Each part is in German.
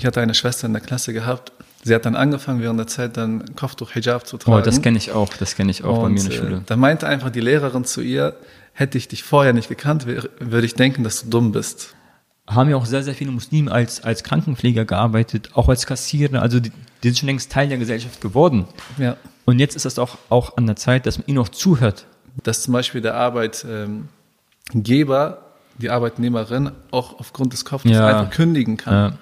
ich hatte eine Schwester in der Klasse gehabt. Sie hat dann angefangen, während der Zeit dann Kopftuch Hijab zu tragen. Oh, das kenne ich auch, das kenne ich auch bei Und, mir in der äh, Schule. Da meinte einfach die Lehrerin zu ihr, hätte ich dich vorher nicht gekannt, würde ich denken, dass du dumm bist. haben ja auch sehr, sehr viele Muslime als, als Krankenpfleger gearbeitet, auch als Kassierer. Also die, die sind schon längst Teil der Gesellschaft geworden. Ja. Und jetzt ist das auch, auch an der Zeit, dass man ihnen auch zuhört. Dass zum Beispiel der Arbeitgeber, die Arbeitnehmerin auch aufgrund des Kopftuchs Ja. einfach kündigen kann. Ja.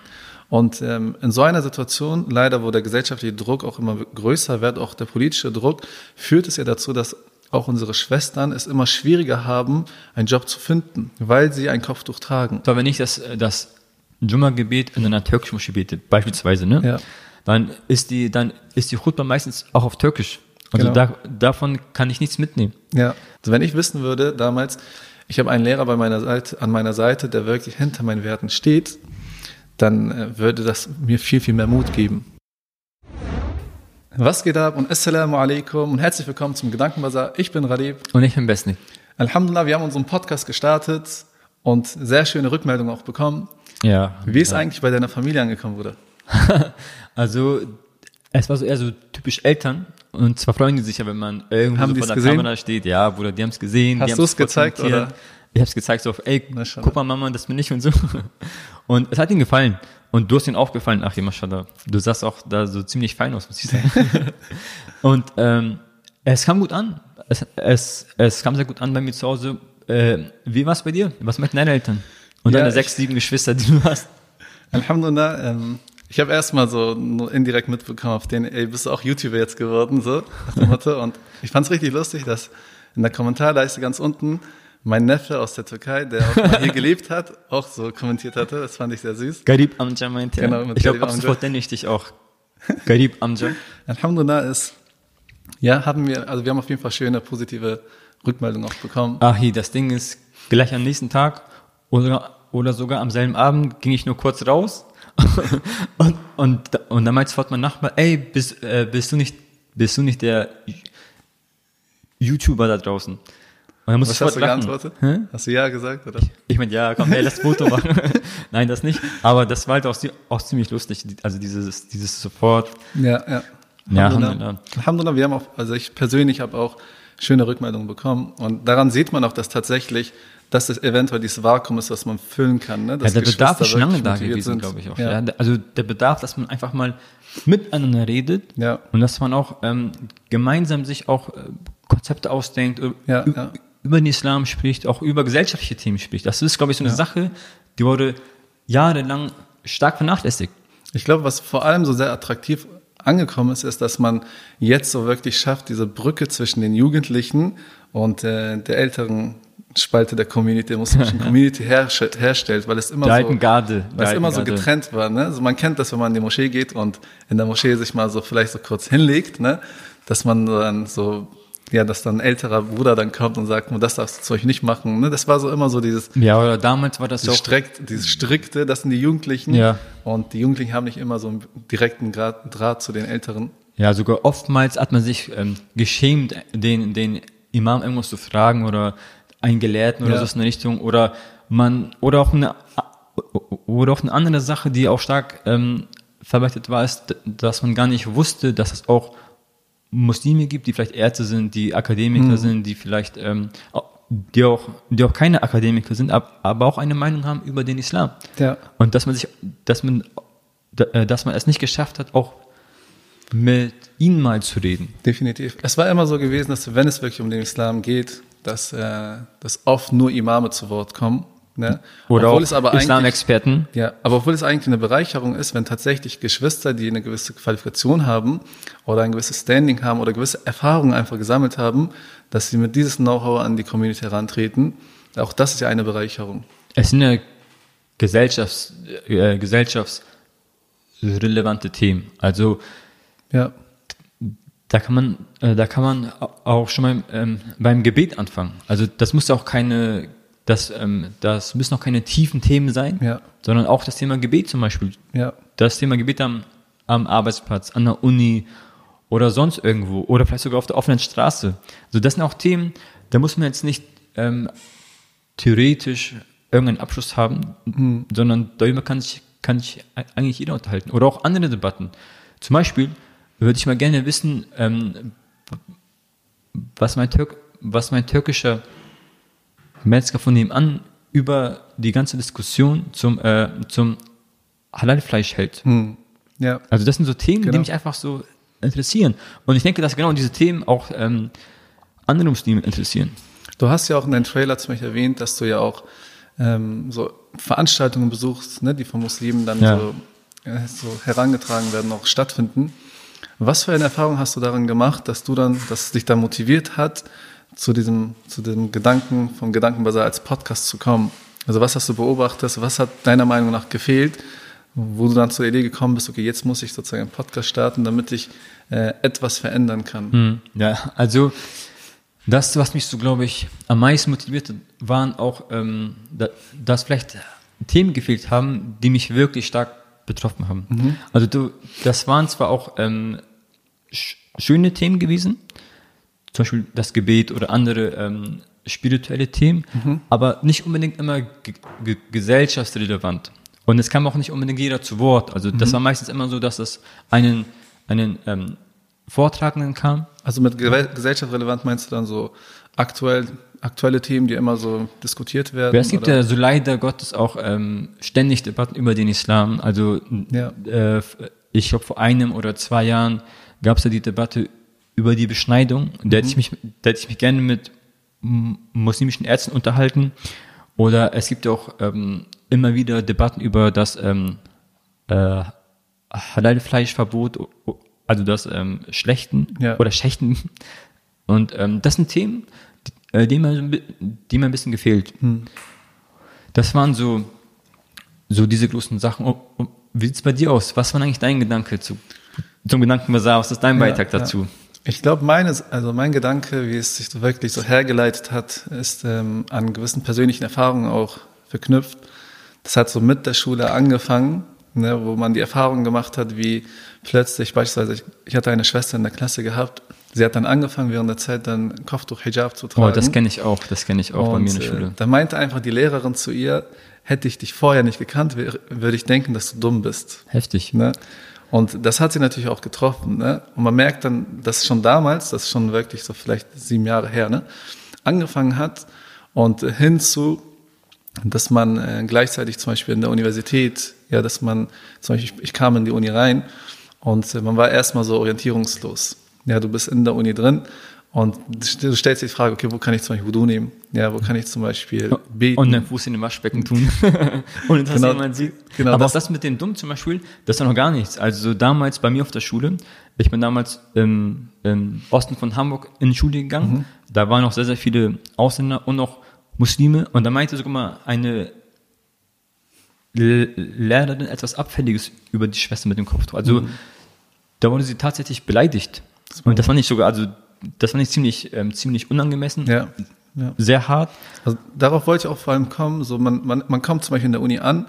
Und ähm, in so einer Situation, leider, wo der gesellschaftliche Druck auch immer größer wird, auch der politische Druck, führt es ja dazu, dass auch unsere Schwestern es immer schwieriger haben, einen Job zu finden, weil sie ein Kopftuch tragen. Aber wenn ich das, das Jumma-Gebet in einer türkischen Moschee bete, beispielsweise, ne? Ja. dann ist die, dann ist die Khutbah meistens auch auf Türkisch. Also Genau. da, davon kann ich nichts mitnehmen. Ja. Also wenn ich wissen würde, damals, ich habe einen Lehrer bei meiner Seite, an meiner Seite, der wirklich hinter meinen Werten steht, dann äh, würde das mir viel, viel mehr Mut geben. Was geht ab und Assalamu alaikum und herzlich willkommen zum Gedankenbazar. Ich bin Radib. Und ich bin Besnik. Alhamdulillah, wir haben unseren Podcast gestartet und sehr schöne Rückmeldungen auch bekommen. Ja. Wie ist eigentlich bei deiner Familie angekommen, Bruder? Also, es war so eher so typisch Eltern. Und zwar freuen die sich ja, wenn man irgendwo Haben so vor der gesehen? Kamera steht. Ja, Bruder, die haben es gesehen. Hast du es gezeigt, oder? Ich habe es gezeigt, so auf, ey, guck mal, Mama, das bin ich und so. Und es hat ihnen gefallen. Und du hast ihnen auch gefallen, ach, Mashallah. Du sahst auch da so ziemlich fein aus, muss ich sagen. und ähm, es kam gut an. Es, es, es kam sehr gut an bei mir zu Hause. Äh, wie war es bei dir? Was mit deinen Eltern? Und Ja, deine sechs, sieben Geschwister, die du hast? Alhamdulillah, ähm, ich habe erstmal so indirekt mitbekommen, auf den, ey, bist du auch YouTuber jetzt geworden, so, nach dem Motto. Und ich fand's richtig lustig, dass in der Kommentarleiste ganz unten mein Neffe aus der Türkei, der auch mal hier gelebt hat, auch so kommentiert hatte. Das fand ich sehr süß. Garib Amja meinte. Genau, mit Ich glaube, ab sofort nenne ich dich auch. Garib Amja. Alhamdulillah ist, ja, haben wir, also wir haben auf jeden Fall schöne, positive Rückmeldungen auch bekommen. Hier, das Ding ist, gleich am nächsten Tag oder, oder sogar am selben Abend ging ich nur kurz raus und, und, und dann meinte sofort mein Nachbar, ey, bist, äh, bist du nicht, bist du nicht der YouTuber da draußen? Und dann muss Was ich hast du lachen. geantwortet? Hä? Hast du ja gesagt, oder? Ich meine, ja, komm, ey, lass Foto machen. Nein, das nicht. Aber das war halt auch, auch ziemlich lustig. Also dieses, dieses Support. Ja, ja. Ja, Alhamdulillah. Alhamdulillah. Wir haben auch, also ich persönlich habe auch schöne Rückmeldungen bekommen. Und daran sieht man auch, dass tatsächlich, dass es eventuell dieses Vakuum ist, was man füllen kann. Ne? Ja, der Bedarf ist schon lange da gewesen, glaube ich auch. Ja. Ja. Also der Bedarf, dass man einfach mal miteinander redet Ja. und dass man auch ähm, gemeinsam sich auch äh, Konzepte ausdenkt, ü- Ja, ja. Über den Islam spricht, auch über gesellschaftliche Themen spricht. Das ist, glaube ich, so eine Sache, die wurde jahrelang stark vernachlässigt. Ich glaube, was vor allem so sehr attraktiv angekommen ist, ist, dass man jetzt so wirklich schafft, diese Brücke zwischen den Jugendlichen und äh, der älteren Spalte der Community, der muslimischen Community herrsche- herstellt, weil es immer Der so, Garde. weil es immer so getrennt war. Ne? Also man kennt das, wenn man in die Moschee geht und in der Moschee sich mal so vielleicht so kurz hinlegt, ne? dass man dann so, ja, dass dann ein älterer Bruder dann kommt und sagt, das darfst du zu euch nicht machen. Ne? Das war so immer so dieses Ja, oder damals war das auch. Strikt, dieses Strikte, das sind die Jugendlichen. Ja. Und die Jugendlichen haben nicht immer so einen direkten Draht zu den Älteren. Ja, sogar oftmals hat man sich ähm, geschämt, den, den Imam irgendwas zu fragen oder einen Gelehrten oder Ja. so in der Richtung oder man oder auch eine oder auch eine andere Sache, die auch stark ähm, verbreitet war, ist, dass man gar nicht wusste, dass es auch Muslime gibt, die vielleicht Ärzte sind, die Akademiker sind, die vielleicht ähm, die auch die auch keine Akademiker sind, ab- aber auch eine Meinung haben über den Islam. Ja. Und dass man sich, dass man, äh, dass man es nicht geschafft hat, auch mit ihnen mal zu reden. Definitiv. Es war immer so gewesen, dass wenn es wirklich um den Islam geht, dass, äh, dass oft nur Imame zu Wort kommen. Ne? Oder obwohl auch es aber eigentlich, Islamexperten. ja, aber obwohl es eigentlich eine Bereicherung ist, wenn tatsächlich Geschwister, die eine gewisse Qualifikation haben oder ein gewisses Standing haben oder gewisse Erfahrungen einfach gesammelt haben, dass sie mit dieses Know-how an die Community herantreten. Auch das ist ja eine Bereicherung. Es sind ja Gesellschafts, äh, gesellschaftsrelevante Themen. Also Ja, da kann man, äh, da kann man auch schon mal ähm, beim Gebet anfangen. Also das muss ja auch keine, das, ähm, das müssen auch keine tiefen Themen sein, Ja. sondern auch das Thema Gebet zum Beispiel. ja, das Thema Gebet am, am Arbeitsplatz, an der Uni oder sonst irgendwo oder vielleicht sogar auf der offenen Straße. Also das sind auch Themen, da muss man jetzt nicht ähm, theoretisch irgendeinen Abschluss haben, sondern darüber kann sich, kann sich eigentlich jeder unterhalten. Oder auch andere Debatten. Zum Beispiel würde ich mal gerne wissen, ähm, was, mein Türk, was mein türkischer Metzger von nebenan über die ganze Diskussion zum, äh, zum Halal-Fleisch hält. Hm. Ja. Also das sind so Themen, Genau. die mich einfach so interessieren. Und ich denke, dass genau diese Themen auch ähm, andere Muslime interessieren. Du hast ja auch in deinem Trailer zum Beispiel erwähnt, dass du ja auch ähm, so Veranstaltungen besuchst, ne, die von Muslimen dann Ja. so, äh, so herangetragen werden, auch stattfinden. Was für eine Erfahrung hast du daran gemacht, dass du dann, dass es dich dann motiviert hat, zu diesem, zu dem Gedanken vom Gedankenbasar als Podcast zu kommen? Also was hast du beobachtet? Was hat deiner Meinung nach gefehlt, wo du dann zur Idee gekommen bist, okay, jetzt muss ich sozusagen einen Podcast starten, damit ich äh, etwas verändern kann? Ja, also das, was mich so, glaube ich, am meisten motiviert waren auch, ähm, da, dass vielleicht Themen gefehlt haben, die mich wirklich stark betroffen haben. Also du, das waren zwar auch ähm, sch schöne Themen gewesen, zum Beispiel das Gebet oder andere ähm, spirituelle Themen, aber nicht unbedingt immer ge ge gesellschaftsrelevant. Und es kam auch nicht unbedingt jeder zu Wort. Also das war meistens immer so, dass es einen, einen ähm, Vortragenden kam, Also mit ge- gesellschaftsrelevant meinst du dann so aktuell, aktuelle Themen, die immer so diskutiert werden? Ja, es gibt oder? ja so leider Gottes auch ähm, ständig Debatten über den Islam. Also Ja. äh, ich glaube vor einem oder zwei Jahren gab es ja die Debatte über die Beschneidung. Da hätte ich mich, da hätte ich mich gerne mit muslimischen Ärzten unterhalten. Oder es gibt auch ähm, immer wieder Debatten über das ähm, äh, Halal-Fleischverbot, also das ähm, Schlechten Ja. oder Schächten. Und ähm, das sind Themen, die, äh, die, mir, die mir ein bisschen gefehlt. Das waren so, so diese großen Sachen. Und, und wie sieht's bei dir aus? Was war eigentlich dein Gedanke zu, zum Gedankenbasar? Was ist dein Beitrag Ja, dazu? Ja. Ich glaube, meines, also mein Gedanke, wie es sich so wirklich so hergeleitet hat, ist ähm, an gewissen persönlichen Erfahrungen auch verknüpft. Das hat so mit der Schule angefangen, ne, wo man die Erfahrung gemacht hat, wie plötzlich beispielsweise, ich, ich hatte eine Schwester in der Klasse gehabt, sie hat dann angefangen, während der Zeit dann Kopftuch Hijab zu tragen. Oh, das kenne ich auch. Das kenne ich auch bei mir in der Und, Schule. Äh, da meinte einfach die Lehrerin zu ihr, hätte ich dich vorher nicht gekannt, würde ich denken, dass du dumm bist. Heftig. Ne? Und das hat sie natürlich auch getroffen. Ne? Und man merkt dann, dass schon damals, das ist schon wirklich so vielleicht sieben Jahre her, ne? angefangen hat und hinzu, dass man äh, gleichzeitig zum Beispiel in der Universität, ja, dass man, zum Beispiel, ich, ich kam in die Uni rein und äh, man war erstmal so orientierungslos. Ja, du bist in der Uni drin und du stellst dir die Frage, okay, wo kann ich zum Beispiel Wudu nehmen? Ja, wo kann ich zum Beispiel beten? Und den Fuß in den Waschbecken tun. Ohne dass Genau. jemand sieht. Genau, Aber das- auch das mit dem Dumm zum Beispiel, das ist ja noch gar nichts. Also damals bei mir auf der Schule, ich bin damals im, im Osten von Hamburg in die Schule gegangen. Mhm. Da waren noch sehr, sehr viele Ausländer und auch Muslime. Und da meinte sogar mal eine Lehrerin etwas Abfälliges über die Schwester mit dem Kopftuch. Also Mhm. da wurde sie tatsächlich beleidigt. Und das fand ich sogar, also das fand ich ziemlich, ähm, ziemlich unangemessen. ja, ja. Sehr hart. Also darauf wollte ich auch vor allem kommen. So man, man, man kommt zum Beispiel in der Uni an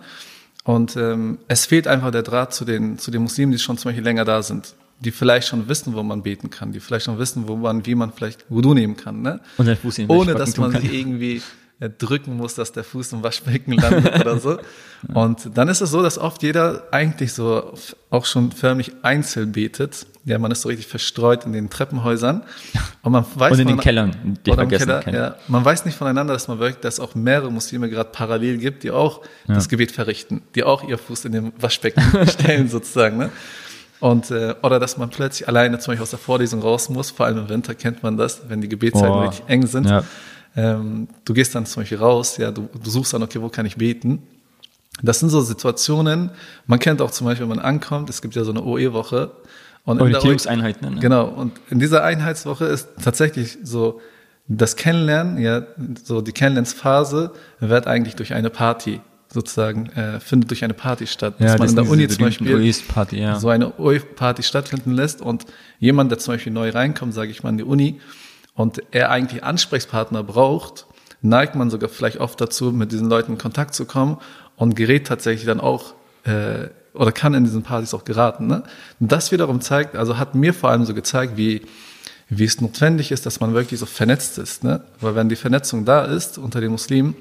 und ähm, es fehlt einfach der Draht zu den, zu den Muslimen, die schon zum Beispiel länger da sind. Die vielleicht schon wissen, wo man beten kann, die vielleicht schon wissen, wo man, wie man vielleicht Wudu nehmen kann, ne? Und Fuß Ohne dass man sich irgendwie drücken muss, dass der Fuß im Waschbecken landet oder so. Und dann ist es so, dass oft jeder eigentlich so auch schon förmlich einzeln betet. Ja, man ist so richtig verstreut in den Treppenhäusern. Und man weiß Und in den von- Kellern, die oder vergessen Keller, ja. Man weiß nicht voneinander, dass man wirklich, dass es auch mehrere Muslime gerade parallel gibt, die auch das Gebet verrichten, die auch ihr Fuß in dem Waschbecken stellen sozusagen. Ne? Und äh, oder dass man plötzlich alleine zum Beispiel aus der Vorlesung raus muss, vor allem im Winter kennt man das, wenn die Gebetszeiten Oh. richtig eng sind. Ja. Ähm, du gehst dann zum Beispiel raus, ja, du, du suchst dann, okay, wo kann ich beten? Das sind so Situationen, man kennt auch zum Beispiel, wenn man ankommt, es gibt ja so eine OE-Woche. Und in der Orientierungseinheit, ne? Genau, und in dieser Einheitswoche ist tatsächlich so, das Kennenlernen, ja, so die Kennenlernsphase wird eigentlich durch eine Party sozusagen, äh, findet durch eine Party statt. Ja, dass man das in der Uni zum Beispiel OEs-Party, ja. so eine OE-Party stattfinden lässt und jemand, der zum Beispiel neu reinkommt, sage ich mal, in die Uni und er eigentlich Ansprechpartner braucht, neigt man sogar vielleicht oft dazu, mit diesen Leuten in Kontakt zu kommen und gerät tatsächlich dann auch äh, oder kann in diesen Partys auch geraten. Ne? Und das wiederum zeigt, also hat mir vor allem so gezeigt, wie wie es notwendig ist, dass man wirklich so vernetzt ist. Ne? Weil wenn die Vernetzung da ist unter den Muslimen,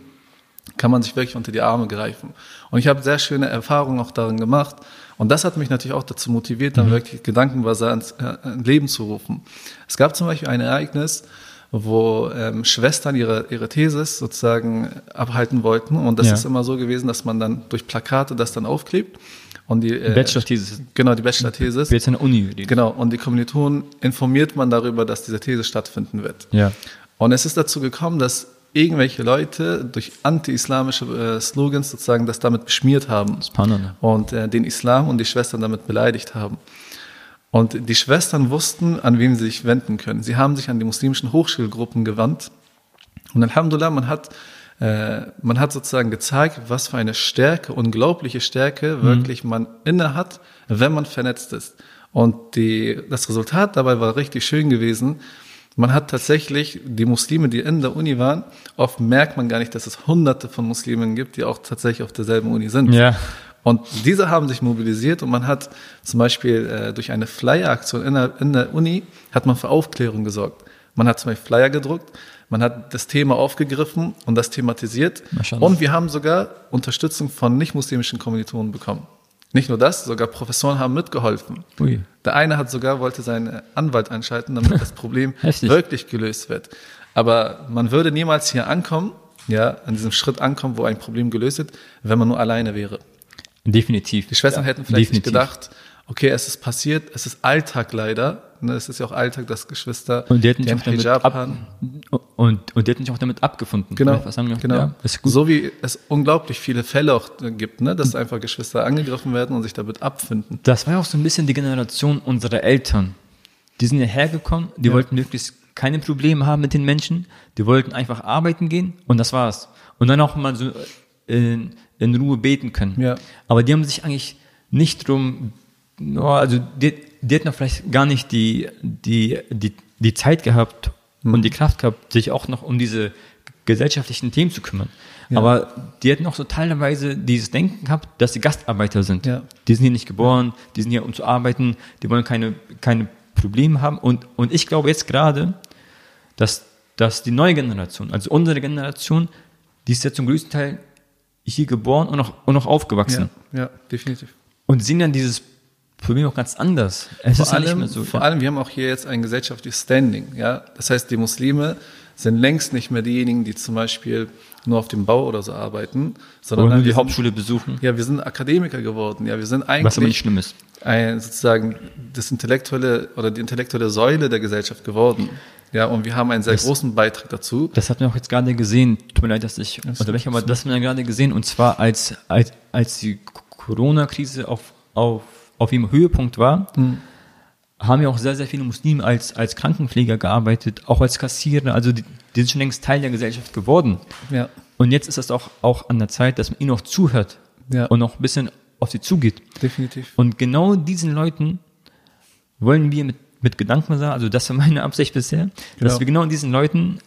kann man sich wirklich unter die Arme greifen. Und ich habe sehr schöne Erfahrungen auch darin gemacht. Und das hat mich natürlich auch dazu motiviert, dann mhm. wirklich Gedankenwasser ins äh, Leben zu rufen. Es gab zum Beispiel ein Ereignis, wo ähm, Schwestern ihre, ihre Thesis sozusagen abhalten wollten. Und das ja. ist immer so gewesen, dass man dann durch Plakate das dann aufklebt. Und die äh, Bachelor-Thesis. Genau, die Bachelor-Thesis. Jetzt eine Uni. Genau, und die Kommilitonen informiert man darüber, dass diese These stattfinden wird. Ja. Und es ist dazu gekommen, dass irgendwelche Leute durch anti-islamische äh, Slogans sozusagen das damit beschmiert haben. Spannend. Und äh, den Islam und die Schwestern damit beleidigt haben. Und die Schwestern wussten, an wen sie sich wenden können. Sie haben sich an die muslimischen Hochschulgruppen gewandt. Und Alhamdulillah, man hat, äh, man hat sozusagen gezeigt, was für eine Stärke, unglaubliche Stärke mhm. wirklich man inne hat, wenn man vernetzt ist. Und die, das Resultat dabei war richtig schön gewesen. Man hat tatsächlich die Muslime, die in der Uni waren, oft merkt man gar nicht, dass es hunderte von Muslimen gibt, die auch tatsächlich auf derselben Uni sind. Ja. Und diese haben sich mobilisiert und man hat zum Beispiel äh, durch eine Flyer-Aktion in der, in der Uni hat man für Aufklärung gesorgt. Man hat zum Beispiel Flyer gedruckt, man hat das Thema aufgegriffen und das thematisiert. Und wir haben sogar Unterstützung von nicht-muslimischen Kommilitonen bekommen. Nicht nur das, sogar Professoren haben mitgeholfen. Ui. Der eine hat sogar, wollte seinen Anwalt einschalten, damit das Problem wirklich gelöst wird. Aber man würde niemals hier ankommen, ja, an diesem Schritt ankommen, wo ein Problem gelöst wird, wenn man nur alleine wäre. Definitiv. Die Schwestern ja, hätten vielleicht definitiv. nicht gedacht, okay, es ist passiert, es ist Alltag leider. Ne, es ist ja auch Alltag, dass Geschwister und die hätten sich auch damit ab, und, und die hätten sich auch damit abgefunden. Genau, genau. Ja, so wie es unglaublich viele Fälle auch gibt, ne, dass einfach Geschwister angegriffen werden und sich damit abfinden. Das war ja auch so ein bisschen die Generation unserer Eltern. Die sind ja hergekommen, die ja. wollten möglichst keine Probleme haben mit den Menschen, die wollten einfach arbeiten gehen und das war's. Und dann auch mal so in, in Ruhe beten können. Ja. Aber die haben sich eigentlich nicht drum, also die, die hätten vielleicht gar nicht die, die, die, die Zeit gehabt mhm. und die Kraft gehabt, sich auch noch um diese gesellschaftlichen Themen zu kümmern. Ja. Aber die hätten auch so teilweise dieses Denken gehabt, dass sie Gastarbeiter sind. Ja. Die sind hier nicht geboren, die sind hier um zu arbeiten, die wollen keine, keine Probleme haben. Und, und ich glaube jetzt gerade, dass, dass die neue Generation, also unsere Generation, die ist ja zum größten Teil hier geboren und noch, und noch aufgewachsen. Ja, ja, definitiv. Und sehen dann dieses Problem auch ganz anders. Es vor ist allem, ja nicht mehr so. Vor ja. allem, wir haben auch hier jetzt ein gesellschaftliches Standing. Ja? Das heißt, die Muslime sind längst nicht mehr diejenigen, die zum Beispiel nur auf dem Bau oder so arbeiten, sondern oder nur die Hauptschule besuchen. Ja, wir sind Akademiker geworden. Ja, wir sind eigentlich was aber nicht schlimm ist. Ein, sozusagen das intellektuelle oder die intellektuelle Säule der Gesellschaft geworden. Ja, und wir haben einen sehr das, großen Beitrag dazu. Das hat man auch jetzt gerade gesehen. Tut mir leid, dass ich unterbreche, aber das hat man gerade gesehen. Und zwar als, als, als die Corona-Krise auf, auf, auf ihrem Höhepunkt war, hm. haben ja auch sehr, sehr viele Muslime als, als Krankenpfleger gearbeitet, auch als Kassierer. Also die, die sind schon längst Teil der Gesellschaft geworden. Ja. Und jetzt ist es auch, auch an der Zeit, dass man ihnen auch zuhört ja. und auch ein bisschen auf sie zugeht. Definitiv. Und genau diesen Leuten wollen wir mit mit Gedanken sah, also das war meine Absicht bisher, genau. dass wir genau diesen Leuten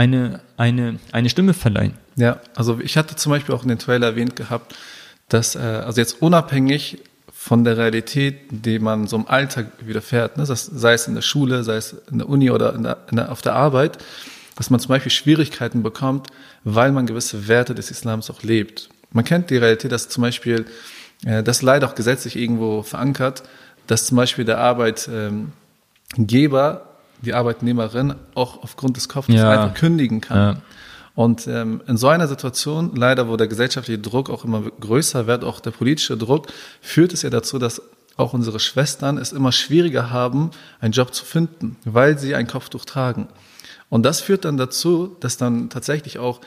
eine, eine, eine Stimme verleihen. Ja, also ich hatte zum Beispiel auch in den Trailer erwähnt gehabt, dass, äh, also jetzt unabhängig von der Realität, die man so im Alltag widerfährt, ne, das, sei es in der Schule, sei es in der Uni oder in der, in der, auf der Arbeit, dass man zum Beispiel Schwierigkeiten bekommt, weil man gewisse Werte des Islams auch lebt. Man kennt die Realität, dass zum Beispiel, äh, das leider auch gesetzlich irgendwo verankert, dass zum Beispiel der Arbeitgeber die Arbeitnehmerin auch aufgrund des Kopfes ja. einfach kündigen kann. Ja. Und ähm, in so einer Situation, leider, wo der gesellschaftliche Druck auch immer größer wird, auch der politische Druck, führt es ja dazu, dass auch unsere Schwestern es immer schwieriger haben, einen Job zu finden, weil sie ein Kopftuch tragen. Und das führt dann dazu, dass dann tatsächlich auch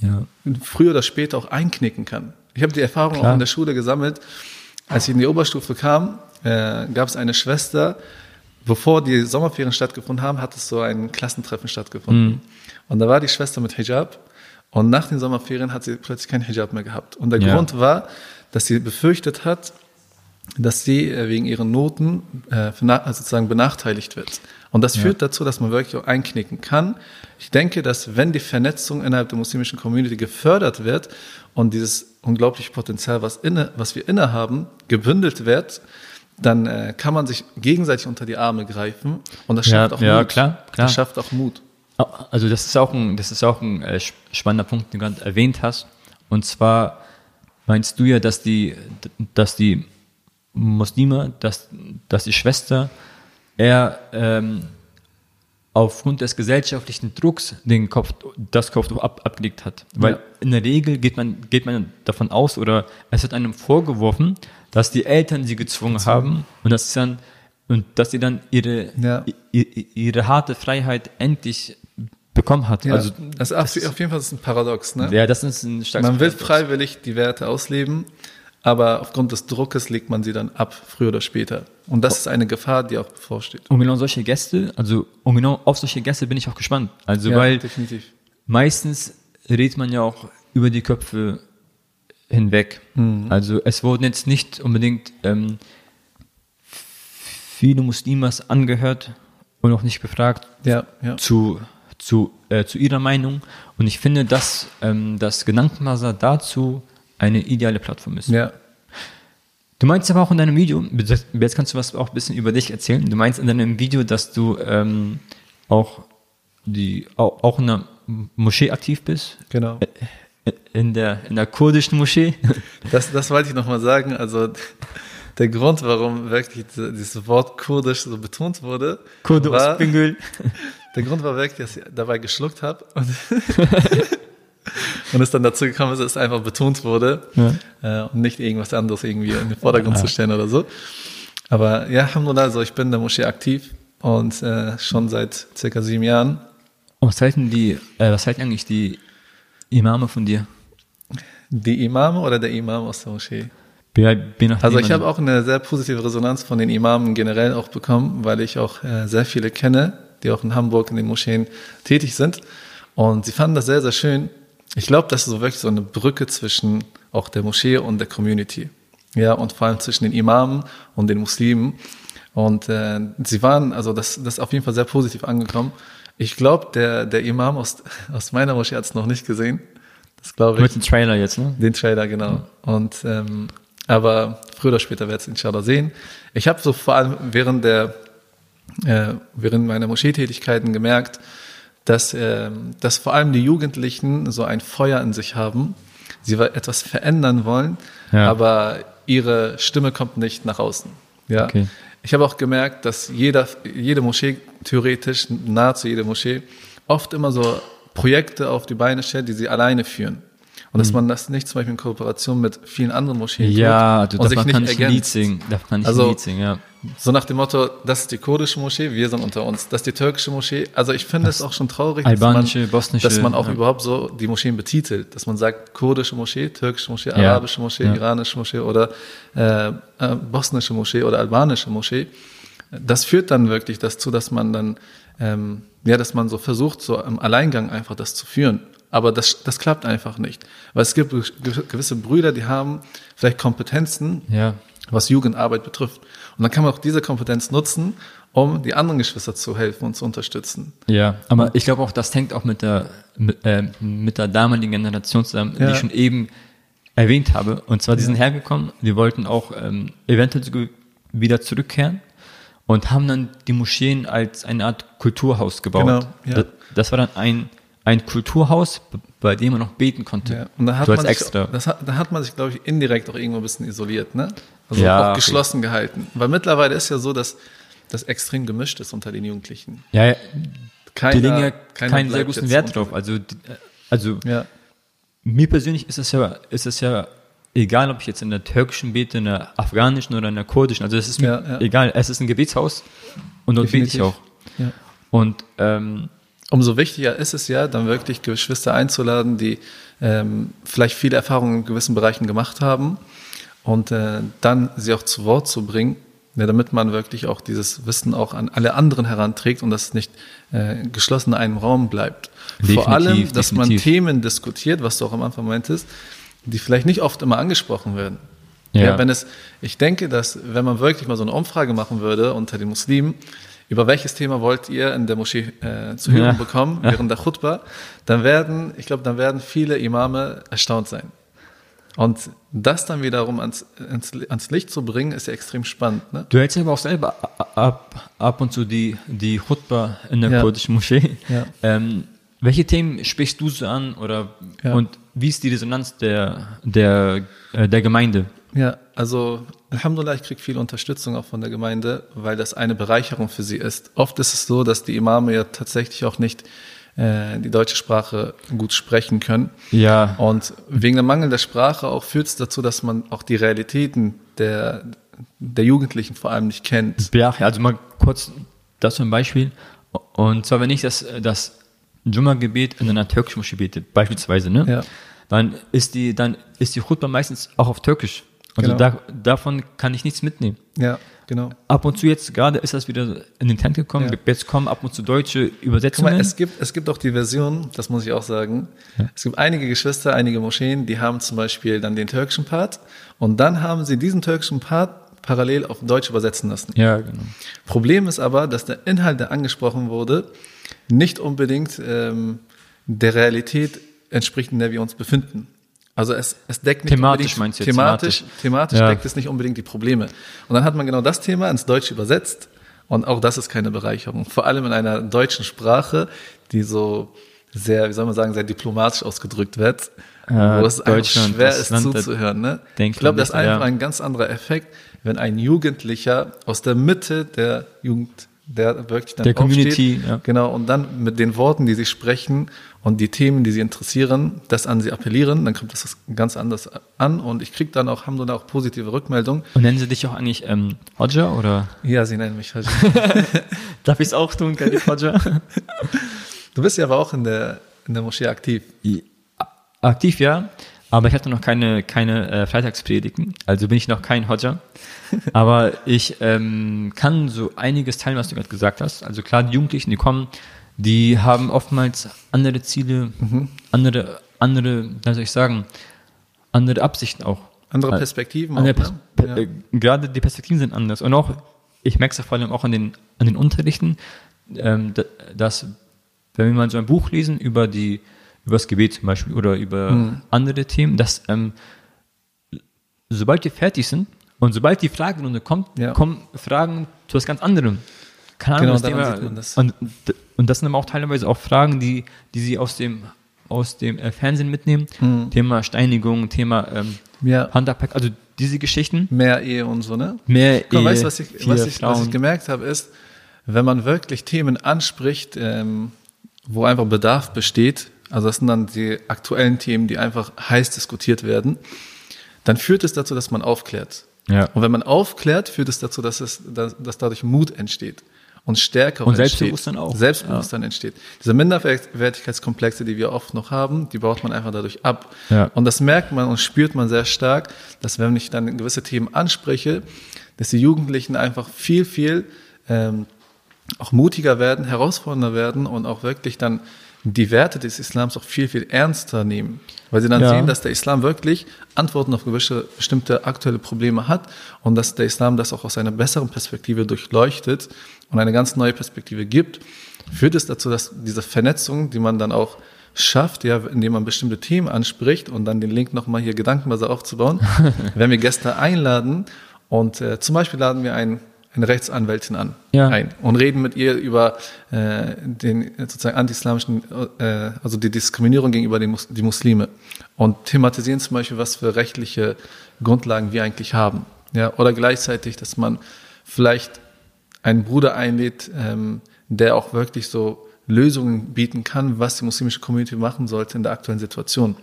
ja. früher oder später auch einknicken kann. Ich habe die Erfahrung Klar. auch in der Schule gesammelt, als ich in die Oberstufe kam, äh, gab es eine Schwester, bevor die Sommerferien stattgefunden haben, hat es so ein Klassentreffen stattgefunden. Mhm. Und da war die Schwester mit Hijab und nach den Sommerferien hat sie plötzlich kein Hijab mehr gehabt. Und der ja. Grund war, dass sie befürchtet hat, dass sie äh, wegen ihren Noten äh, sozusagen benachteiligt wird. Und das ja. führt dazu, dass man wirklich auch einknicken kann. Ich denke, dass wenn die Vernetzung innerhalb der muslimischen Community gefördert wird und dieses unglaubliche Potenzial, was, inne, was wir innehaben, gebündelt wird, dann äh, kann man sich gegenseitig unter die Arme greifen und das schafft ja, auch ja, Mut. Klar, klar. Das schafft auch Mut. Also das ist auch ein, das ist auch ein äh, spannender Punkt, den du gerade erwähnt hast. Und zwar meinst du ja, dass die, dass die Muslime, dass, dass die Schwester eher ähm, aufgrund des gesellschaftlichen Drucks den Kopf, das Kopftuch ab, abgelegt hat. Weil ja. in der Regel geht man, geht man davon aus oder es wird einem vorgeworfen, dass die Eltern sie gezwungen haben und das ist dann und dass sie dann ihre, ja. ihre, ihre harte Freiheit endlich bekommen hat. Ja, also das ist das auf jeden Fall ein Paradox. Ne? Ja, das ist ein starkes Man will freiwillig die Werte ausleben, aber aufgrund des Druckes legt man sie dann ab, früher oder später. Und das ist eine Gefahr, die auch bevorsteht. Und genau solche Gäste, also und genau auf solche Gäste bin ich auch gespannt. Also ja, weil definitiv. meistens redet man ja auch über die Köpfe hinweg. Mhm. Also es wurden jetzt nicht unbedingt ähm, viele Muslimas angehört und auch nicht befragt ja, ja. zu zu, äh, zu ihrer Meinung. Und ich finde, dass ähm, das Gedankenmaser dazu eine ideale Plattform ist. Ja. Du meinst aber auch in deinem Video, jetzt kannst du was auch ein bisschen über dich erzählen. Du meinst in deinem Video, dass du ähm, auch, die, auch, auch in der Moschee aktiv bist. Genau. Äh, in der, in der kurdischen Moschee. Das, das wollte ich nochmal sagen. Also der Grund, warum wirklich dieses Wort kurdisch so betont wurde, Kurdisch war, der Grund war wirklich, dass ich dabei geschluckt habe und, und es dann dazu gekommen ist, dass es einfach betont wurde ja. äh, und nicht irgendwas anderes irgendwie in den Vordergrund ja. zu stellen oder so. Aber ja, Alhamdulillah, also ich bin in der Moschee aktiv und äh, schon seit circa sieben Jahren. Und was halten die, äh, was halten eigentlich die Imame von dir? Die Imame oder der Imam aus der Moschee? Also ich habe auch eine sehr positive Resonanz von den Imamen generell auch bekommen, weil ich auch äh, sehr viele kenne, die auch in Hamburg in den Moscheen tätig sind. Und sie fanden das sehr, sehr schön. Ich glaube, das ist so wirklich so eine Brücke zwischen auch der Moschee und der Community. Ja, und vor allem zwischen den Imamen und den Muslimen. Und äh, sie waren, also das, das ist auf jeden Fall sehr positiv angekommen. Ich glaube, der, der Imam aus, aus meiner Moschee hat es noch nicht gesehen. Das glaube ich. Mit dem Trailer jetzt, ne? Den Trailer, genau. Und ähm, aber früher oder später wird es inshallah sehen. Ich habe so vor allem während der äh, während meiner Moscheetätigkeiten gemerkt, dass, äh, dass vor allem die Jugendlichen so ein Feuer in sich haben. Sie etwas verändern wollen, ja. aber ihre Stimme kommt nicht nach außen. Ja. Okay. Ich habe auch gemerkt, dass jeder, jede Moschee, theoretisch, nahezu jede Moschee, oft immer so Projekte auf die Beine stellt, die sie alleine führen. Und dass mhm. man das nicht zum Beispiel in Kooperation mit vielen anderen Moscheen ja, tut und sich nicht ergänzt. Lied singen. Darf man nicht also, Lied singen, ja. So nach dem Motto, das ist die kurdische Moschee, wir sind unter uns. Das ist die türkische Moschee. Also ich finde es auch schon traurig, albanische, dass, man, bosnische, dass man auch ja. überhaupt so die Moscheen betitelt. Dass man sagt kurdische Moschee, türkische Moschee, ja. arabische Moschee, iranische Moschee oder äh, äh, bosnische Moschee oder albanische Moschee. Das führt dann wirklich dazu, dass man dann, ähm, ja, dass man so versucht, so im Alleingang einfach das zu führen. Aber das, das klappt einfach nicht. Weil es gibt gewisse Brüder, die haben vielleicht Kompetenzen, ja. was Jugendarbeit betrifft. Und dann kann man auch diese Kompetenz nutzen, um die anderen Geschwister zu helfen und zu unterstützen. Ja, aber ich glaube auch, das hängt auch mit der, mit, äh, mit der damaligen Generation zusammen, ja. die ich schon eben erwähnt habe. Und zwar, die sind hergekommen, die wollten auch ähm, eventuell wieder zurückkehren und haben dann die Moscheen als eine Art Kulturhaus gebaut. Genau, ja. das, das war dann ein ein Kulturhaus, bei dem man noch beten konnte. Ja. Und da hat, man sich, das hat, da hat man sich, glaube ich, indirekt auch irgendwo ein bisschen isoliert, ne? Also ja, auch geschlossen okay. gehalten. Weil mittlerweile ist ja so, dass das extrem gemischt ist unter den Jugendlichen. Ja, ja. Keiner, die legen ja keinen sehr guten Wert drauf. Also, also ja. mir persönlich ist es ja, ist es ja egal, ob ich jetzt in der türkischen bete, in der afghanischen oder in der kurdischen. Also es ist mir egal. Es ist ein Gebetshaus und dort bete ich auch. Und ähm, umso wichtiger ist es ja, dann wirklich Geschwister einzuladen, die ähm, vielleicht viele Erfahrungen in gewissen Bereichen gemacht haben und äh, dann sie auch zu Wort zu bringen, ja, damit man wirklich auch dieses Wissen auch an alle anderen heranträgt und das nicht äh, geschlossen in einem Raum bleibt. Definitiv, Vor allem, dass definitiv. man Themen diskutiert, was du auch am Anfang meintest, die vielleicht nicht oft immer angesprochen werden. Ja. ja. wenn es, ich denke, dass wenn man wirklich mal so eine Umfrage machen würde unter den Muslimen, über welches Thema wollt ihr in der Moschee äh, zu hören ja. bekommen während der Khutbah, dann werden, ich glaube, dann werden viele Imame erstaunt sein. Und das dann wiederum ans, ans, ans Licht zu bringen, ist ja extrem spannend. Ne? Du hältst aber auch selber ab, ab und zu die, die Khutbah in der Ja. kurdischen Moschee. Ja. Ähm, welche Themen sprichst du so an oder Ja. und wie ist die Resonanz der, der, äh, der Gemeinde? Ja, also Alhamdulillah, ich kriege viel Unterstützung auch von der Gemeinde, weil das eine Bereicherung für sie ist. Oft ist es so, dass die Imame ja tatsächlich auch nicht äh, die deutsche Sprache gut sprechen können. Ja. Und wegen dem Mangel der Sprache auch führt es dazu, dass man auch die Realitäten der, der Jugendlichen vor allem nicht kennt. Ja, also mal kurz dazu ein Beispiel. Und zwar, wenn ich das, das Jumma-Gebet in einer türkischen Moschee bete, beispielsweise, ne? Ja. Dann ist die, dann ist die Khutbah meistens auch auf Türkisch. Also Genau. da, davon kann ich nichts mitnehmen. Ja, genau. Ab und zu jetzt gerade ist das wieder in den Trend gekommen. Ja. Jetzt kommen ab und zu deutsche Guck Übersetzungen. mal, es gibt, es gibt auch die Version, das muss ich auch sagen. Es gibt einige Geschwister, einige Moscheen, die haben zum Beispiel dann den türkischen Part und dann haben sie diesen türkischen Part parallel auf Deutsch übersetzen lassen. ja, genau. Problem ist aber, dass der Inhalt, der angesprochen wurde, nicht unbedingt ähm, der Realität entspricht, in der wir uns befinden. Also es, es deckt nicht Thematisch unbedingt, meinst du jetzt, thematisch, thematisch? thematisch Ja. deckt es nicht unbedingt die Probleme. Und dann hat man genau das Thema ins Deutsche übersetzt und auch das ist keine Bereicherung. Vor allem in einer deutschen Sprache, die so sehr, wie soll man sagen, sehr diplomatisch ausgedrückt wird, Ja, wo es einfach Deutschland, schwer ist Land zuzuhören. Ne? Ich glaube, das ist einfach ja. ein ganz anderer Effekt, wenn ein Jugendlicher aus der Mitte der Jugend, der wirklich dann Der Community, ja. genau, und dann mit den Worten, die sie sprechen und die Themen, die sie interessieren, das an sie appellieren, dann kommt das ganz anders an und ich kriege dann auch, Alhamdulillah, auch positive Rückmeldungen. Und nennen sie dich auch eigentlich ähm, Hodja oder? Ja, sie nennen mich Haji. Darf ich es auch tun, Kalif Hodja? Du bist ja aber auch in der, in der Moschee aktiv. Aktiv ja, aber ich hatte noch keine, keine äh, Freitagspredigten, also bin ich noch kein Hodja. aber ich ähm, kann so einiges teilen, was du gerade gesagt hast. Also klar, die Jugendlichen, die kommen, die haben oftmals andere Ziele, andere, andere, wie soll ich sagen, andere Absichten auch. Andere Äh, Perspektiven Andere auch, Pers ne? per- äh, Gerade die Perspektiven sind anders. Und auch, ich merke es ja vor allem auch an den, an den Unterrichten, ähm, da- dass, wenn wir mal so ein Buch lesen über die, über das Gebet zum Beispiel oder über Mhm. andere Themen, dass ähm, sobald wir fertig sind und sobald die Fragerunde kommt, Ja. kommen Fragen zu was ganz anderem. Keine Ahnung, Genau, das Thema, das. Und, und das sind aber auch teilweise auch Fragen, die, die sie aus dem, aus dem äh, Fernsehen mitnehmen. Mhm. Thema Steinigung, Thema ähm, Ja. Handabpack, also diese Geschichten. Mehr Ehe und so, ne? Mehr mal, Ehe, weißt du, was ich, was, ich, was ich gemerkt habe, ist, wenn man wirklich Themen anspricht, ähm, wo einfach Bedarf besteht, also das sind dann die aktuellen Themen, die einfach heiß diskutiert werden, dann führt es dazu, dass man aufklärt. Ja. Und wenn man aufklärt, führt es dazu, dass, es, dass, dass dadurch Mut entsteht und Stärke Und entsteht. Selbstbewusstsein auch. Selbstbewusstsein entsteht. Diese Minderwertigkeitskomplexe, die wir oft noch haben, die baut man einfach dadurch ab. Ja. Und das merkt man und spürt man sehr stark, dass wenn ich dann gewisse Themen anspreche, dass die Jugendlichen einfach viel, viel ähm, auch mutiger werden, herausfordernder werden und auch wirklich dann die Werte des Islams auch viel, viel ernster nehmen. Weil sie dann Ja. sehen, dass der Islam wirklich Antworten auf gewisse bestimmte aktuelle Probleme hat und dass der Islam das auch aus einer besseren Perspektive durchleuchtet und eine ganz neue Perspektive gibt, führt es dazu, dass diese Vernetzung, die man dann auch schafft, ja, indem man bestimmte Themen anspricht und dann den Link nochmal hier Gedankenbase aufzubauen, wenn wir Gäste einladen und äh, zum Beispiel laden wir einen eine Rechtsanwältin an Ja. ein und reden mit ihr über äh, den sozusagen anti-islamischen, äh, also die Diskriminierung gegenüber den Mus die Muslime und thematisieren zum Beispiel, was für rechtliche Grundlagen wir eigentlich haben. Ja, oder gleichzeitig, dass man vielleicht einen Bruder einlädt, ähm, der auch wirklich so Lösungen bieten kann, was die muslimische Community machen sollte in der aktuellen Situation.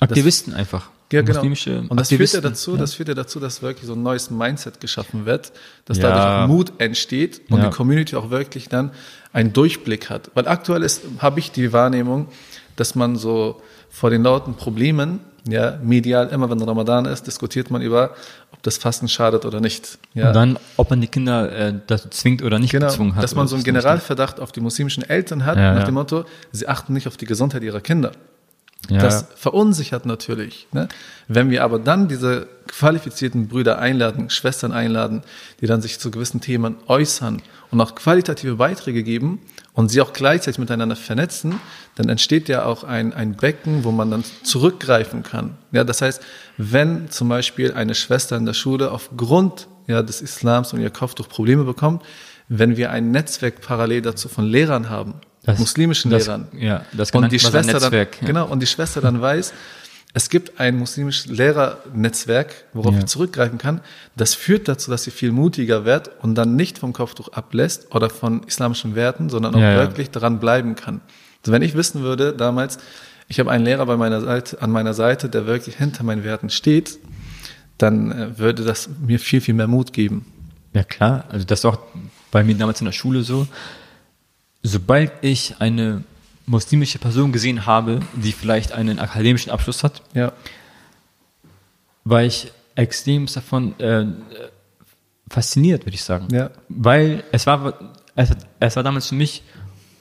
Aktivisten einfach. Ja, genau. Und das führt ja dazu, das führt ja dazu, dass wirklich so ein neues Mindset geschaffen wird, dass Ja. dadurch Mut entsteht und Ja. die Community auch wirklich dann einen Durchblick hat. Weil aktuell ist, habe ich die Wahrnehmung, dass man so vor den lauten Problemen, ja, medial, immer wenn Ramadan ist, diskutiert man über, ob das Fasten schadet oder nicht. Ja. Und dann, ob man die Kinder äh, dazu zwingt oder nicht Genau, gezwungen hat. dass man so einen. Generalverdacht auf die muslimischen Eltern hat, Ja, nach ja. dem Motto, sie achten nicht auf die Gesundheit ihrer Kinder. Ja. Das verunsichert natürlich. Ne? Wenn wir aber dann diese qualifizierten Brüder einladen, Schwestern einladen, die dann sich zu gewissen Themen äußern und auch qualitative Beiträge geben und sie auch gleichzeitig miteinander vernetzen, dann entsteht ja auch ein, ein Becken, wo man dann zurückgreifen kann. Ja, das heißt, wenn zum Beispiel eine Schwester in der Schule aufgrund ja, des Islams und ihr Kopftuch Probleme bekommt, wenn wir ein Netzwerk parallel dazu von Lehrern haben, Das- muslimischen das- Lehrern, ja, das und die Schwester Netzwerk, dann, ja. genau, und die Schwester dann weiß, es gibt ein muslimisches Lehrernetzwerk, worauf Ja. ich zurückgreifen kann. Das führt dazu, dass sie viel mutiger wird und dann nicht vom Kopftuch ablässt oder von islamischen Werten, sondern auch Ja, wirklich daran bleiben kann. Also wenn ich wissen würde, damals, ich habe einen Lehrer bei meiner Seite, an meiner Seite, der wirklich hinter meinen Werten steht, dann äh, würde das mir viel, viel mehr Mut geben. Ja klar, also das ist auch bei mir damals in der Schule so. Sobald ich eine muslimische Person gesehen habe, die vielleicht einen akademischen Abschluss hat, Ja, war ich extrem davon äh, fasziniert, würde ich sagen. Ja. Weil es war, es, es war damals für mich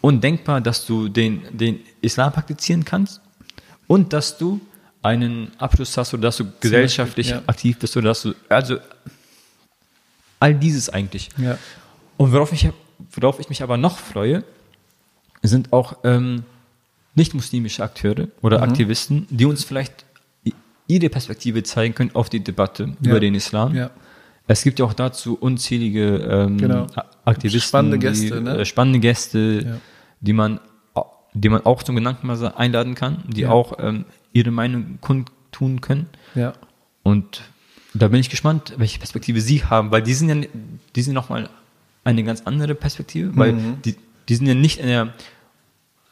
undenkbar, dass du den, den Islam praktizieren kannst und dass du einen Abschluss hast oder dass du gesellschaftlich ja. aktiv bist oder dass du, also all dieses eigentlich. ja, Und worauf ich, worauf ich mich aber noch freue, sind auch ähm, nicht-muslimische Akteure oder Mhm. Aktivisten, die uns vielleicht ihre Perspektive zeigen können auf die Debatte Ja. über den Islam. ja. Es gibt ja auch dazu unzählige ähm, Genau. Aktivisten, Spannende Gäste, die, ne? äh, spannende Gäste, Ja. die man die man auch zum Gedankenmaß einladen kann, die auch ähm, ihre Meinung kundtun können. Und da bin ich gespannt, welche Perspektive Sie haben, weil die sind ja, die sind nochmal eine ganz andere Perspektive, weil Mhm. die, die sind ja nicht in der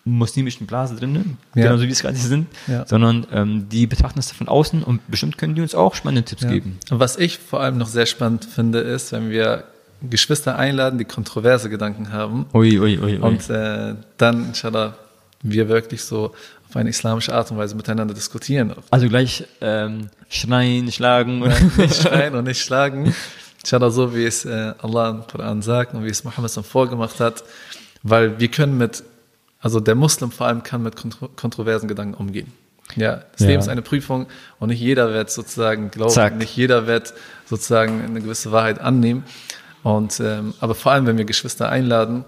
muslimischen Blase drin, Ja. genauso wie es gerade sind, Ja. sondern ähm, die betrachten es von außen und bestimmt können die uns auch spannende Tipps Ja. geben. Und was ich vor allem noch sehr spannend finde, ist, wenn wir Geschwister einladen, die kontroverse Gedanken haben Ui, ui, ui, ui. und äh, dann, inshallah, wir wirklich so auf eine islamische Art und Weise miteinander diskutieren. also gleich ähm, schreien, schlagen. nicht schreien und nicht schlagen. Inshallah, so wie es äh, Allah im Koran sagt und wie es Mohammed dann vorgemacht hat, weil wir können mit, also der Muslim vor allem kann mit kontro kontroversen Gedanken umgehen. Ja, das Ja. Leben ist eine Prüfung und nicht jeder wird sozusagen glauben, Zack. nicht jeder wird sozusagen eine gewisse Wahrheit annehmen. Und ähm, aber vor allem, wenn wir Geschwister einladen,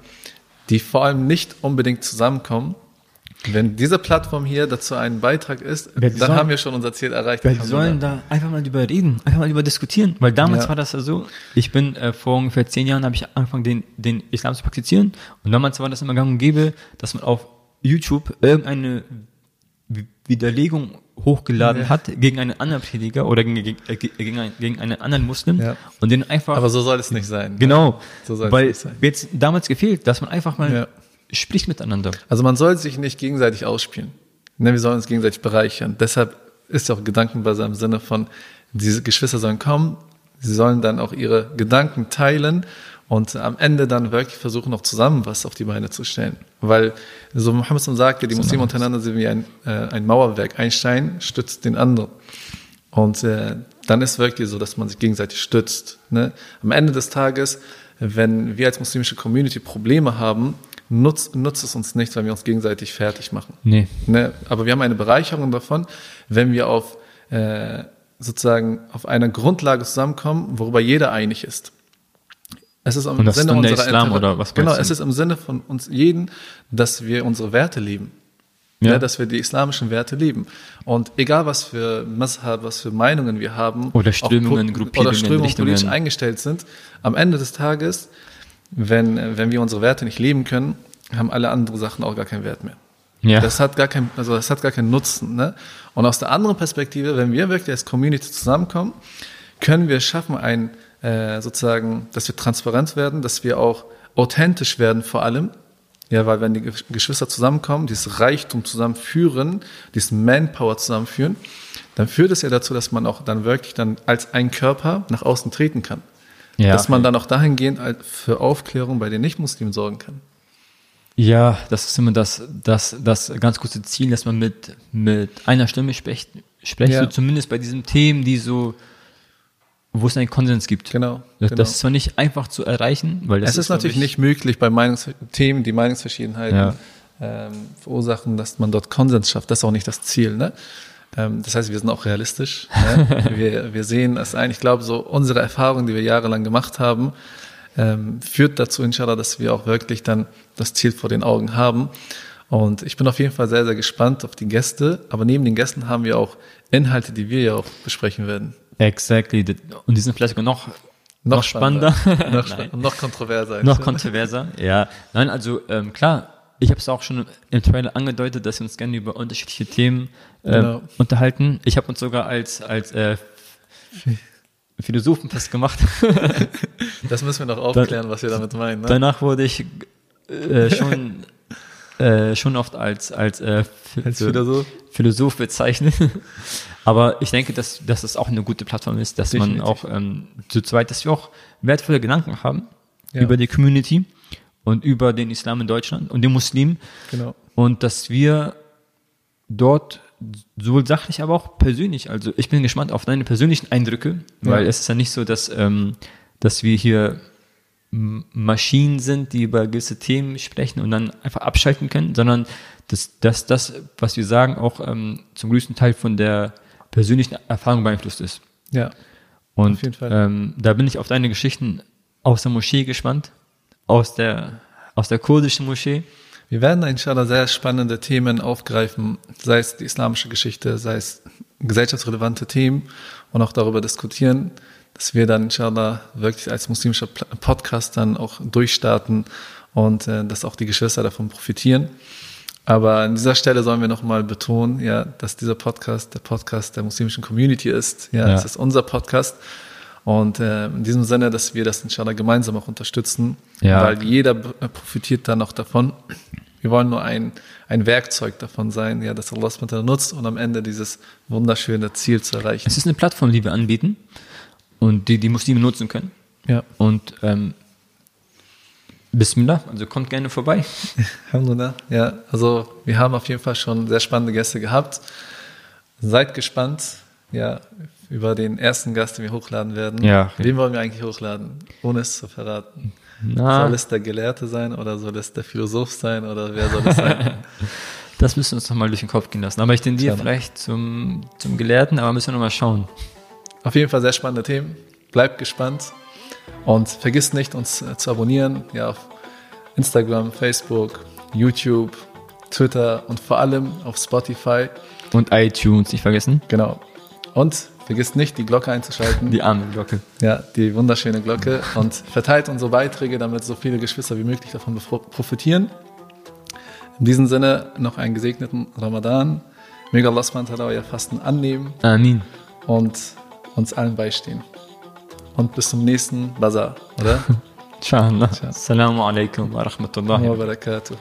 die vor allem nicht unbedingt zusammenkommen, wenn diese Plattform hier dazu ein Beitrag ist, Ja, dann sollen- haben wir schon unser Ziel erreicht. Weil die sollen da einfach mal drüber reden, einfach mal drüber diskutieren. Weil damals Ja. war das ja so, ich bin äh, vor ungefähr zehn Jahren habe ich angefangen, den, den Islam zu praktizieren. Und damals war das immer gang und gäbe, dass man auf YouTube irgendeine Widerlegung hochgeladen Ja. hat gegen einen anderen Prediger oder gegen, gegen, äh, gegen, einen, gegen einen anderen Muslim Ja. und den einfach Aber so soll es nicht sein. genau, So soll es weil nicht sein. jetzt damals gefehlt, dass man einfach mal. Spricht miteinander. Also man soll sich nicht gegenseitig ausspielen. Ne, wir sollen uns gegenseitig bereichern. Deshalb ist auch Gedankenbase im Sinne von, diese Geschwister sollen kommen, sie sollen dann auch ihre Gedanken teilen und am Ende dann wirklich versuchen, auch zusammen was auf die Beine zu stellen. Weil, so Mohammed sagte, die Muslime untereinander sind wie ein, äh, ein Mauerwerk. Ein Stein stützt den anderen. Und äh, dann ist wirklich so, dass man sich gegenseitig stützt. Ne? Am Ende des Tages, wenn wir als muslimische Community Probleme haben, nutzt, nutzt es uns nicht, weil wir uns gegenseitig fertig machen. Nee. Ne? Aber wir haben eine Bereicherung davon, wenn wir auf äh, sozusagen auf einer Grundlage zusammenkommen, worüber jeder einig ist. Es ist im Und das ist Sinne dann der Islam Inter- oder was Genau, es ist im Sinne von uns jeden, dass wir unsere Werte leben. Ja. Ja. dass wir die islamischen Werte leben. Und egal was für Mazhab, was für Meinungen wir haben, Oder Strömungen, Gruppierungen, oder Strömungen politisch eingestellt sind, am Ende des Tages, wenn, wenn wir unsere Werte nicht leben können, haben alle anderen Sachen auch gar keinen Wert mehr. Ja. Das hat gar kein, also das hat gar keinen Nutzen. Ne? Und aus der anderen Perspektive, wenn wir wirklich als Community zusammenkommen, können wir schaffen, ein äh, sozusagen, dass wir transparent werden, dass wir auch authentisch werden vor allem. Ja, weil wenn die Ge- Geschwister zusammenkommen, dieses Reichtum zusammenführen, dieses Manpower zusammenführen, dann führt es ja dazu, dass man auch dann wirklich dann als ein Körper nach außen treten kann. Ja. Dass man dann auch dahingehend für Aufklärung bei den Nicht-Muslimen sorgen kann. Ja, das ist immer das, das, das ganz große Ziel, dass man mit, mit einer Stimme spricht, spricht Ja. so zumindest bei diesen Themen, die so, wo es einen Konsens gibt. Genau, Das, genau. ist zwar nicht einfach zu erreichen, weil das Es ist natürlich glaub nicht möglich, bei Meinungsthemen die Meinungsverschiedenheiten Ja. ähm, verursachen, dass man dort Konsens schafft. Das ist auch nicht das Ziel. Ne? Ähm, das heißt, wir sind auch realistisch. Ne? wir, wir sehen es ein. Ich glaube, so unsere Erfahrung, die wir jahrelang gemacht haben, ähm, führt dazu, inshallah, dass wir auch wirklich dann das Ziel vor den Augen haben. Und ich bin auf jeden Fall sehr, sehr gespannt auf die Gäste. Aber neben den Gästen haben wir auch Inhalte, die wir ja auch besprechen werden. Exactly. Und die sind vielleicht noch, noch, noch spannender. noch, spannender. noch kontroverser. Noch kontroverser, ja. Nein, also ähm, klar, ich habe es auch schon im Trailer angedeutet, dass wir uns gerne über unterschiedliche Themen äh, genau. unterhalten. Ich habe uns sogar als, als äh, Philosophen festgemacht. das müssen wir noch aufklären, was wir damit meinen. Ne? Danach wurde ich äh, schon, äh, schon oft als, als, äh, als Philosoph? Philosoph bezeichnet. Aber ich denke, dass, dass es auch eine gute Plattform ist, dass Definitiv. man auch ähm, zu zweit, dass wir auch wertvolle Gedanken haben ja. über die Community und über den Islam in Deutschland und den Muslimen. Genau. Und dass wir dort sowohl sachlich, aber auch persönlich, also ich bin gespannt auf deine persönlichen Eindrücke, weil ja. es ist ja nicht so, dass, ähm, dass wir hier Maschinen sind, die über gewisse Themen sprechen und dann einfach abschalten können, sondern dass, dass das, was wir sagen, auch ähm, zum größten Teil von der persönlichen Erfahrung beeinflusst ist. Ja. Und auf jeden Fall. Ähm, da bin ich auf deine Geschichten aus der Moschee gespannt, aus der, aus der kurdischen Moschee. Wir werden inshallah sehr spannende Themen aufgreifen, sei es die islamische Geschichte, sei es gesellschaftsrelevante Themen und auch darüber diskutieren, dass wir dann inshallah wirklich als muslimischer Podcast dann auch durchstarten und äh, dass auch die Geschwister davon profitieren. Aber an dieser Stelle sollen wir nochmal betonen, ja, dass dieser Podcast der Podcast der muslimischen Community ist. Ja, ja. es ist unser Podcast. Und äh, in diesem Sinne, dass wir das inshallah gemeinsam auch unterstützen, ja. weil jeder äh, profitiert dann auch davon. Wir wollen nur ein, ein Werkzeug davon sein, ja, das Allah SWT nutzt und am Ende dieses wunderschöne Ziel zu erreichen. Es ist eine Plattform, die wir anbieten und die die Muslime nutzen können. Ja. Und ähm, Bismillah, also kommt gerne vorbei. Alhamdulillah, ja, also wir haben auf jeden Fall schon sehr spannende Gäste gehabt. Seid gespannt, ja, über den ersten Gast, den wir hochladen werden. Ja. Wen wollen wir eigentlich hochladen, ohne es zu verraten? Na. Soll es der Gelehrte sein oder soll es der Philosoph sein oder wer soll es sein? das müssen wir uns nochmal durch den Kopf gehen lassen. Aber ich tendiere vielleicht zum, zum Gelehrten, aber müssen wir nochmal schauen. Auf jeden Fall sehr spannende Themen. Bleibt gespannt und vergisst nicht, uns äh, zu abonnieren. Ja, auf Instagram, Facebook, YouTube, Twitter und vor allem auf Spotify. Und iTunes, nicht vergessen. Genau. Und vergisst nicht, die Glocke einzuschalten. Die arme Glocke. Ja, die wunderschöne Glocke. Und verteilt unsere Beiträge, damit so viele Geschwister wie möglich davon profitieren. In diesem Sinne noch einen gesegneten Ramadan. Möge Allah euer Fasten annehmen. Amin. Und uns allen beistehen. Und bis zum nächsten Bazar, oder? Inshallah. Assalamu alaikum wa rahmatullahi wa barakatuh.